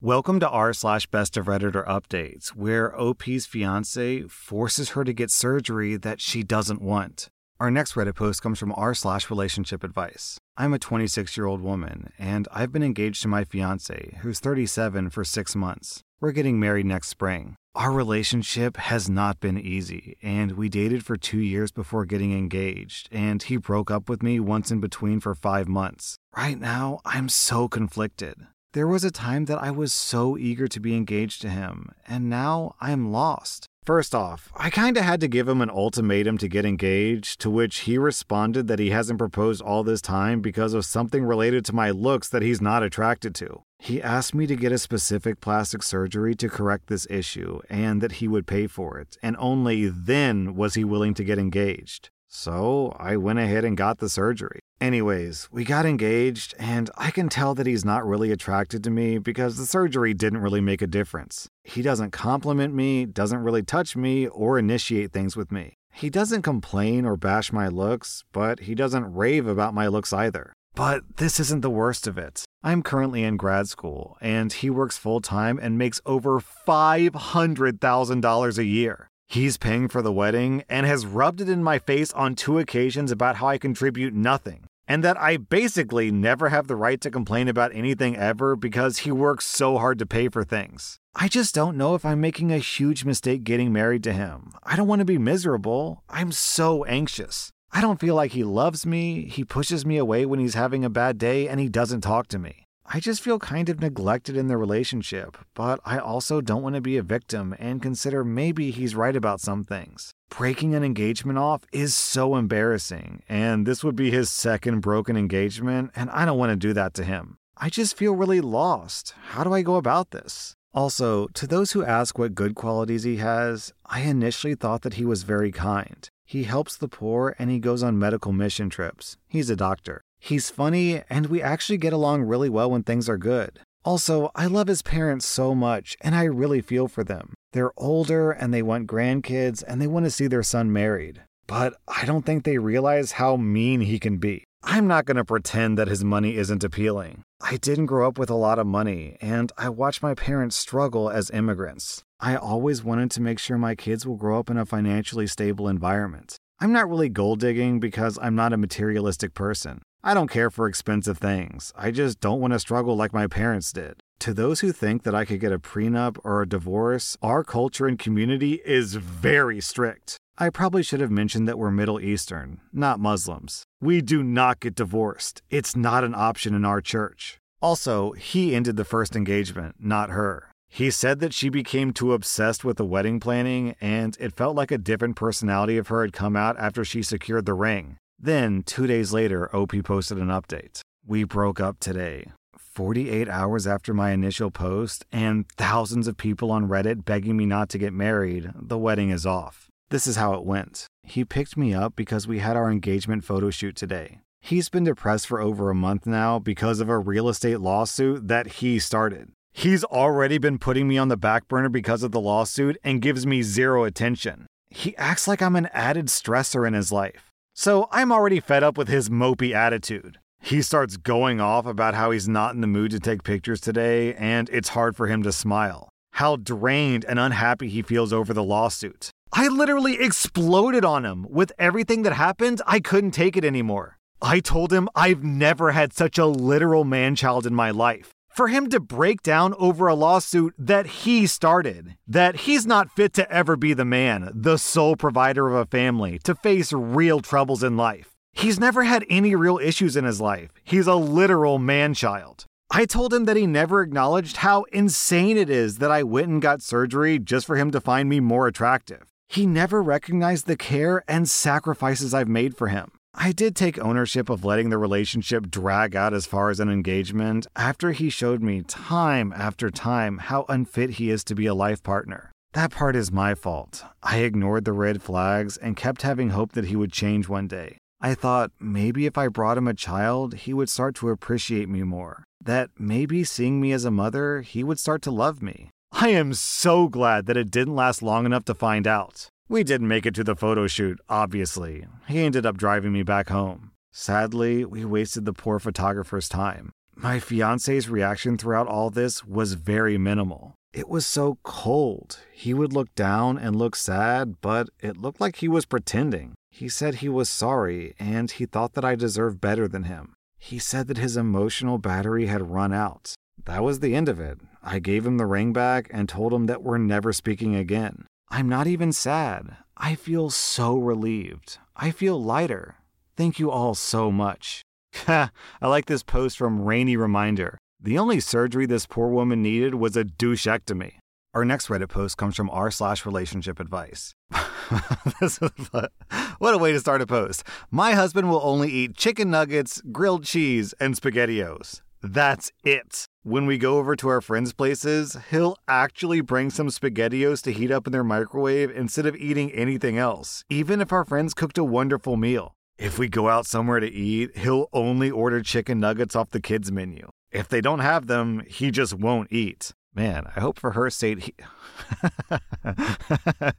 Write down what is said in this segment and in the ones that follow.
Welcome to r slash best of Redditor updates, where OP's fiance forces her to get surgery that she doesn't want. Our next Reddit post comes from r slash relationship advice. I'm a 26 year old woman, and I've been engaged to my fiance, who's 37, for six months. We're getting married next spring. Our relationship has not been easy, and we dated for two years before getting engaged, and he broke up with me once in between for five months. Right now, I'm so conflicted. There was a time that I was so eager to be engaged to him, and now I am lost. First off, I kinda had to give him an ultimatum to get engaged, to which he responded that he hasn't proposed all this time because of something related to my looks that he's not attracted to. He asked me to get a specific plastic surgery to correct this issue and that he would pay for it, and only then was he willing to get engaged. So I went ahead and got the surgery. Anyways, we got engaged, and I can tell that he's not really attracted to me because the surgery didn't really make a difference. He doesn't compliment me, doesn't really touch me, or initiate things with me. He doesn't complain or bash my looks, but he doesn't rave about my looks either. But this isn't the worst of it. I'm currently in grad school, and he works full time and makes over $500,000 a year. He's paying for the wedding and has rubbed it in my face on two occasions about how I contribute nothing, and that I basically never have the right to complain about anything ever because he works so hard to pay for things. I just don't know if I'm making a huge mistake getting married to him. I don't want to be miserable. I'm so anxious. I don't feel like he loves me, he pushes me away when he's having a bad day, and he doesn't talk to me. I just feel kind of neglected in the relationship, but I also don't want to be a victim and consider maybe he's right about some things. Breaking an engagement off is so embarrassing, and this would be his second broken engagement, and I don't want to do that to him. I just feel really lost. How do I go about this? Also, to those who ask what good qualities he has, I initially thought that he was very kind. He helps the poor and he goes on medical mission trips. He's a doctor. He's funny, and we actually get along really well when things are good. Also, I love his parents so much, and I really feel for them. They're older and they want grandkids and they want to see their son married. But I don't think they realize how mean he can be. I'm not going to pretend that his money isn't appealing. I didn't grow up with a lot of money, and I watched my parents struggle as immigrants. I always wanted to make sure my kids will grow up in a financially stable environment. I'm not really gold digging because I'm not a materialistic person. I don't care for expensive things. I just don't want to struggle like my parents did. To those who think that I could get a prenup or a divorce, our culture and community is very strict. I probably should have mentioned that we're Middle Eastern, not Muslims. We do not get divorced. It's not an option in our church. Also, he ended the first engagement, not her. He said that she became too obsessed with the wedding planning, and it felt like a different personality of her had come out after she secured the ring. Then, two days later, OP posted an update. We broke up today. 48 hours after my initial post, and thousands of people on Reddit begging me not to get married, the wedding is off. This is how it went. He picked me up because we had our engagement photo shoot today. He's been depressed for over a month now because of a real estate lawsuit that he started. He's already been putting me on the back burner because of the lawsuit and gives me zero attention. He acts like I'm an added stressor in his life. So I'm already fed up with his mopey attitude. He starts going off about how he's not in the mood to take pictures today and it's hard for him to smile. How drained and unhappy he feels over the lawsuit. I literally exploded on him. With everything that happened, I couldn't take it anymore. I told him I've never had such a literal man child in my life for him to break down over a lawsuit that he started, that he's not fit to ever be the man, the sole provider of a family, to face real troubles in life. He's never had any real issues in his life. He's a literal man child. I told him that he never acknowledged how insane it is that I went and got surgery just for him to find me more attractive. He never recognized the care and sacrifices I've made for him. I did take ownership of letting the relationship drag out as far as an engagement after he showed me time after time how unfit he is to be a life partner. That part is my fault. I ignored the red flags and kept having hope that he would change one day. I thought maybe if I brought him a child, he would start to appreciate me more. That maybe seeing me as a mother, he would start to love me. I am so glad that it didn't last long enough to find out. We didn't make it to the photo shoot, obviously. He ended up driving me back home. Sadly, we wasted the poor photographer's time. My fiance's reaction throughout all this was very minimal. It was so cold. He would look down and look sad, but it looked like he was pretending. He said he was sorry and he thought that I deserved better than him. He said that his emotional battery had run out. That was the end of it. I gave him the ring back and told him that we're never speaking again. I'm not even sad. I feel so relieved. I feel lighter. Thank you all so much. I like this post from Rainy Reminder. The only surgery this poor woman needed was a douchectomy. Our next Reddit post comes from r slash relationship advice. what a way to start a post. My husband will only eat chicken nuggets, grilled cheese, and SpaghettiOs. That's it. When we go over to our friends' places, he'll actually bring some SpaghettiOs to heat up in their microwave instead of eating anything else, even if our friends cooked a wonderful meal. If we go out somewhere to eat, he'll only order chicken nuggets off the kids' menu. If they don't have them, he just won't eat. Man, I hope for her sake he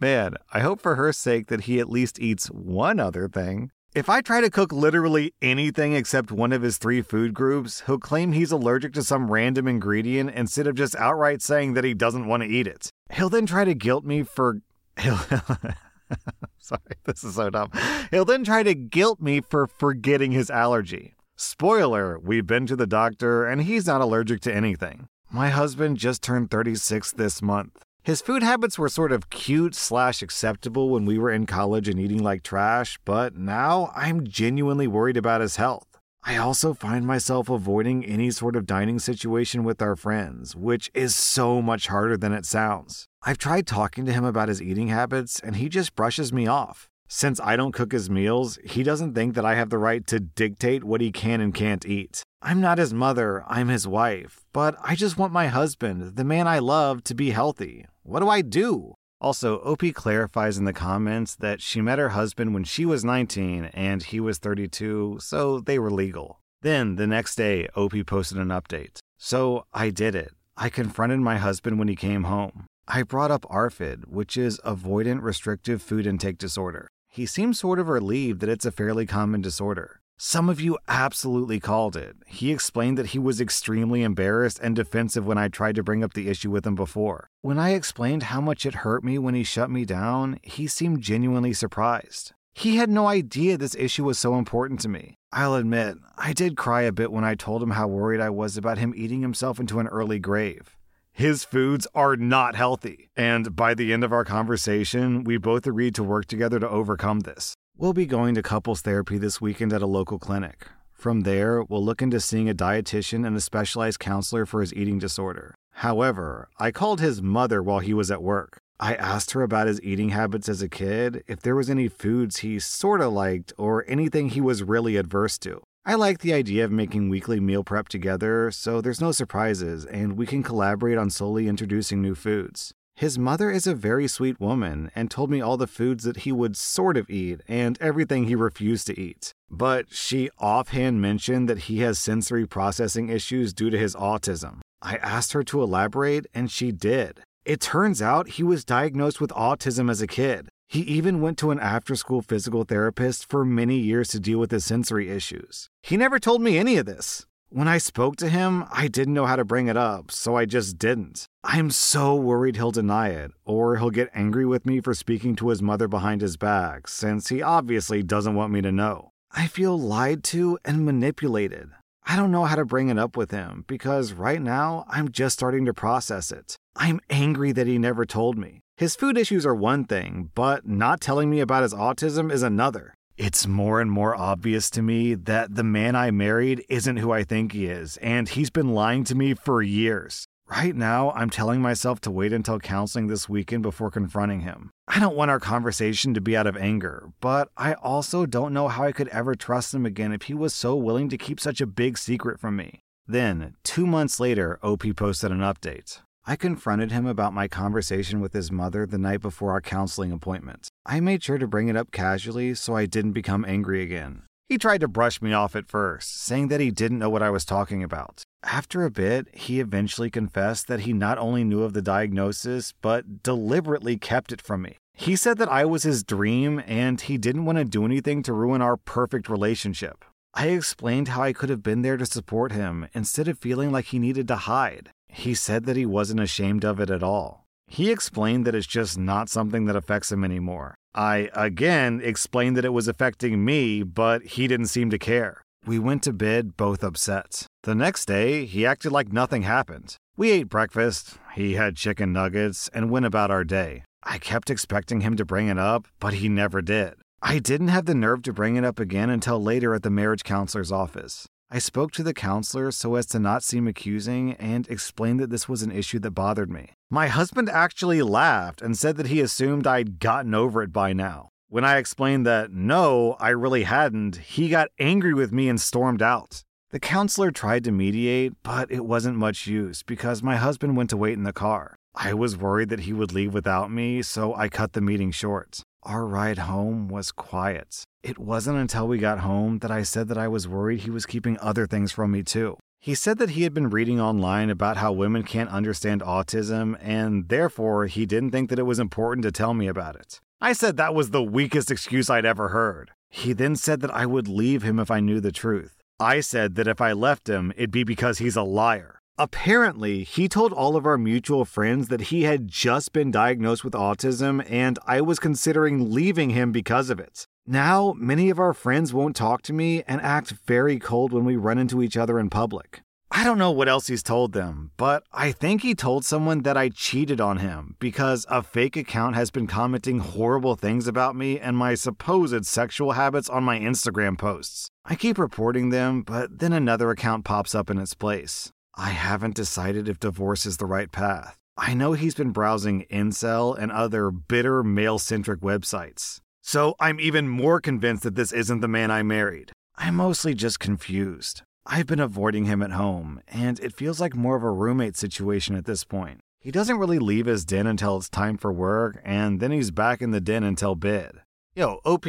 Man, I hope for her sake that he at least eats one other thing. If I try to cook literally anything except one of his three food groups, he'll claim he's allergic to some random ingredient instead of just outright saying that he doesn't want to eat it. He'll then try to guilt me for. He'll. Sorry, this is so dumb. He'll then try to guilt me for forgetting his allergy. Spoiler, we've been to the doctor and he's not allergic to anything. My husband just turned 36 this month. His food habits were sort of cute slash acceptable when we were in college and eating like trash, but now I'm genuinely worried about his health. I also find myself avoiding any sort of dining situation with our friends, which is so much harder than it sounds. I've tried talking to him about his eating habits, and he just brushes me off. Since I don't cook his meals, he doesn't think that I have the right to dictate what he can and can't eat. I'm not his mother, I'm his wife, but I just want my husband, the man I love, to be healthy. What do I do? Also, OP clarifies in the comments that she met her husband when she was 19 and he was 32, so they were legal. Then, the next day, OP posted an update. So, I did it. I confronted my husband when he came home. I brought up ARFID, which is Avoidant Restrictive Food Intake Disorder. He seems sort of relieved that it's a fairly common disorder. Some of you absolutely called it. He explained that he was extremely embarrassed and defensive when I tried to bring up the issue with him before. When I explained how much it hurt me when he shut me down, he seemed genuinely surprised. He had no idea this issue was so important to me. I'll admit, I did cry a bit when I told him how worried I was about him eating himself into an early grave. His foods are not healthy. And by the end of our conversation, we both agreed to work together to overcome this. We'll be going to couples therapy this weekend at a local clinic. From there, we'll look into seeing a dietitian and a specialized counselor for his eating disorder. However, I called his mother while he was at work. I asked her about his eating habits as a kid, if there was any foods he sorta liked, or anything he was really adverse to. I like the idea of making weekly meal prep together, so there's no surprises, and we can collaborate on slowly introducing new foods. His mother is a very sweet woman and told me all the foods that he would sort of eat and everything he refused to eat. But she offhand mentioned that he has sensory processing issues due to his autism. I asked her to elaborate, and she did. It turns out he was diagnosed with autism as a kid. He even went to an after school physical therapist for many years to deal with his sensory issues. He never told me any of this. When I spoke to him, I didn't know how to bring it up, so I just didn't. I'm so worried he'll deny it, or he'll get angry with me for speaking to his mother behind his back, since he obviously doesn't want me to know. I feel lied to and manipulated. I don't know how to bring it up with him because right now I'm just starting to process it. I'm angry that he never told me. His food issues are one thing, but not telling me about his autism is another. It's more and more obvious to me that the man I married isn't who I think he is, and he's been lying to me for years. Right now, I'm telling myself to wait until counseling this weekend before confronting him. I don't want our conversation to be out of anger, but I also don't know how I could ever trust him again if he was so willing to keep such a big secret from me. Then, two months later, OP posted an update. I confronted him about my conversation with his mother the night before our counseling appointment. I made sure to bring it up casually so I didn't become angry again. He tried to brush me off at first, saying that he didn't know what I was talking about. After a bit, he eventually confessed that he not only knew of the diagnosis, but deliberately kept it from me. He said that I was his dream and he didn't want to do anything to ruin our perfect relationship. I explained how I could have been there to support him instead of feeling like he needed to hide. He said that he wasn't ashamed of it at all. He explained that it's just not something that affects him anymore. I, again, explained that it was affecting me, but he didn't seem to care. We went to bed both upset. The next day, he acted like nothing happened. We ate breakfast, he had chicken nuggets, and went about our day. I kept expecting him to bring it up, but he never did. I didn't have the nerve to bring it up again until later at the marriage counselor's office. I spoke to the counselor so as to not seem accusing and explained that this was an issue that bothered me. My husband actually laughed and said that he assumed I'd gotten over it by now. When I explained that no, I really hadn't, he got angry with me and stormed out. The counselor tried to mediate, but it wasn't much use because my husband went to wait in the car. I was worried that he would leave without me, so I cut the meeting short. Our ride home was quiet. It wasn't until we got home that I said that I was worried he was keeping other things from me too. He said that he had been reading online about how women can't understand autism, and therefore he didn't think that it was important to tell me about it. I said that was the weakest excuse I'd ever heard. He then said that I would leave him if I knew the truth. I said that if I left him, it'd be because he's a liar. Apparently, he told all of our mutual friends that he had just been diagnosed with autism and I was considering leaving him because of it. Now, many of our friends won't talk to me and act very cold when we run into each other in public. I don't know what else he's told them, but I think he told someone that I cheated on him because a fake account has been commenting horrible things about me and my supposed sexual habits on my Instagram posts. I keep reporting them, but then another account pops up in its place. I haven't decided if divorce is the right path. I know he's been browsing Incel and other bitter male centric websites. So I'm even more convinced that this isn't the man I married. I'm mostly just confused. I've been avoiding him at home, and it feels like more of a roommate situation at this point. He doesn't really leave his den until it's time for work, and then he's back in the den until bed. Yo, OP,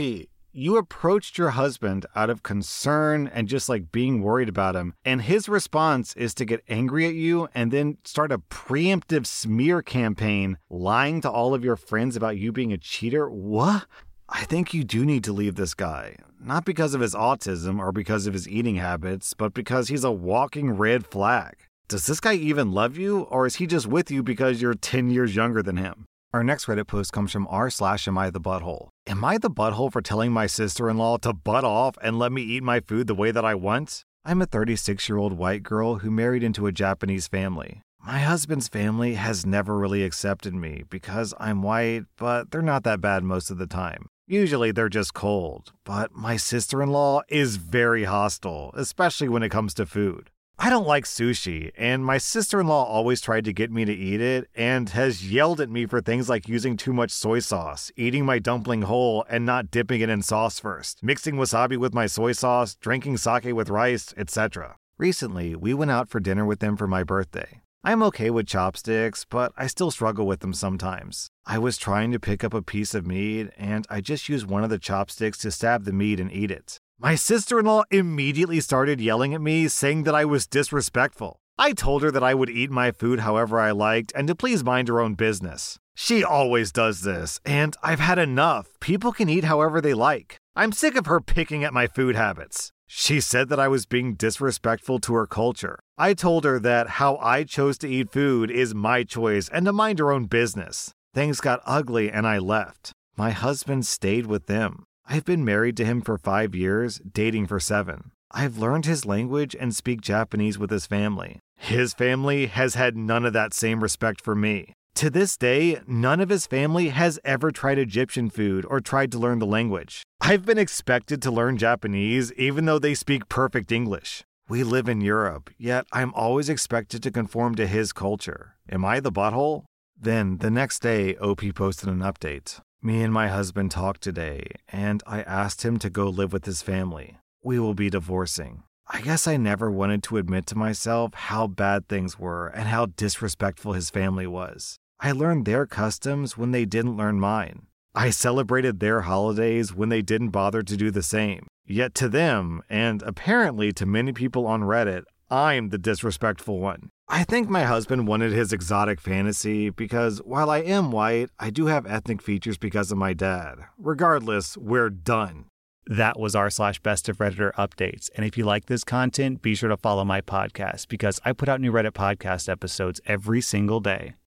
you approached your husband out of concern and just like being worried about him. And his response is to get angry at you and then start a preemptive smear campaign lying to all of your friends about you being a cheater. What? I think you do need to leave this guy. Not because of his autism or because of his eating habits, but because he's a walking red flag. Does this guy even love you, or is he just with you because you're 10 years younger than him? Our next Reddit post comes from r slash am I the butthole. Am I the butthole for telling my sister-in-law to butt off and let me eat my food the way that I want? I'm a 36-year-old white girl who married into a Japanese family. My husband's family has never really accepted me because I'm white, but they're not that bad most of the time. Usually they're just cold, but my sister in law is very hostile, especially when it comes to food. I don't like sushi, and my sister in law always tried to get me to eat it and has yelled at me for things like using too much soy sauce, eating my dumpling whole and not dipping it in sauce first, mixing wasabi with my soy sauce, drinking sake with rice, etc. Recently, we went out for dinner with them for my birthday. I'm okay with chopsticks, but I still struggle with them sometimes. I was trying to pick up a piece of meat, and I just used one of the chopsticks to stab the meat and eat it. My sister in law immediately started yelling at me, saying that I was disrespectful. I told her that I would eat my food however I liked and to please mind her own business. She always does this, and I've had enough. People can eat however they like. I'm sick of her picking at my food habits. She said that I was being disrespectful to her culture. I told her that how I chose to eat food is my choice and to mind her own business. Things got ugly and I left. My husband stayed with them. I've been married to him for five years, dating for seven. I've learned his language and speak Japanese with his family. His family has had none of that same respect for me. To this day, none of his family has ever tried Egyptian food or tried to learn the language. I've been expected to learn Japanese even though they speak perfect English. We live in Europe, yet I'm always expected to conform to his culture. Am I the butthole? Then the next day, OP posted an update. Me and my husband talked today, and I asked him to go live with his family. We will be divorcing. I guess I never wanted to admit to myself how bad things were and how disrespectful his family was. I learned their customs when they didn't learn mine. I celebrated their holidays when they didn't bother to do the same. Yet to them, and apparently to many people on Reddit, I'm the disrespectful one. I think my husband wanted his exotic fantasy because while I am white, I do have ethnic features because of my dad. Regardless, we're done. That was r slash best of Redditor updates. And if you like this content, be sure to follow my podcast because I put out new Reddit podcast episodes every single day.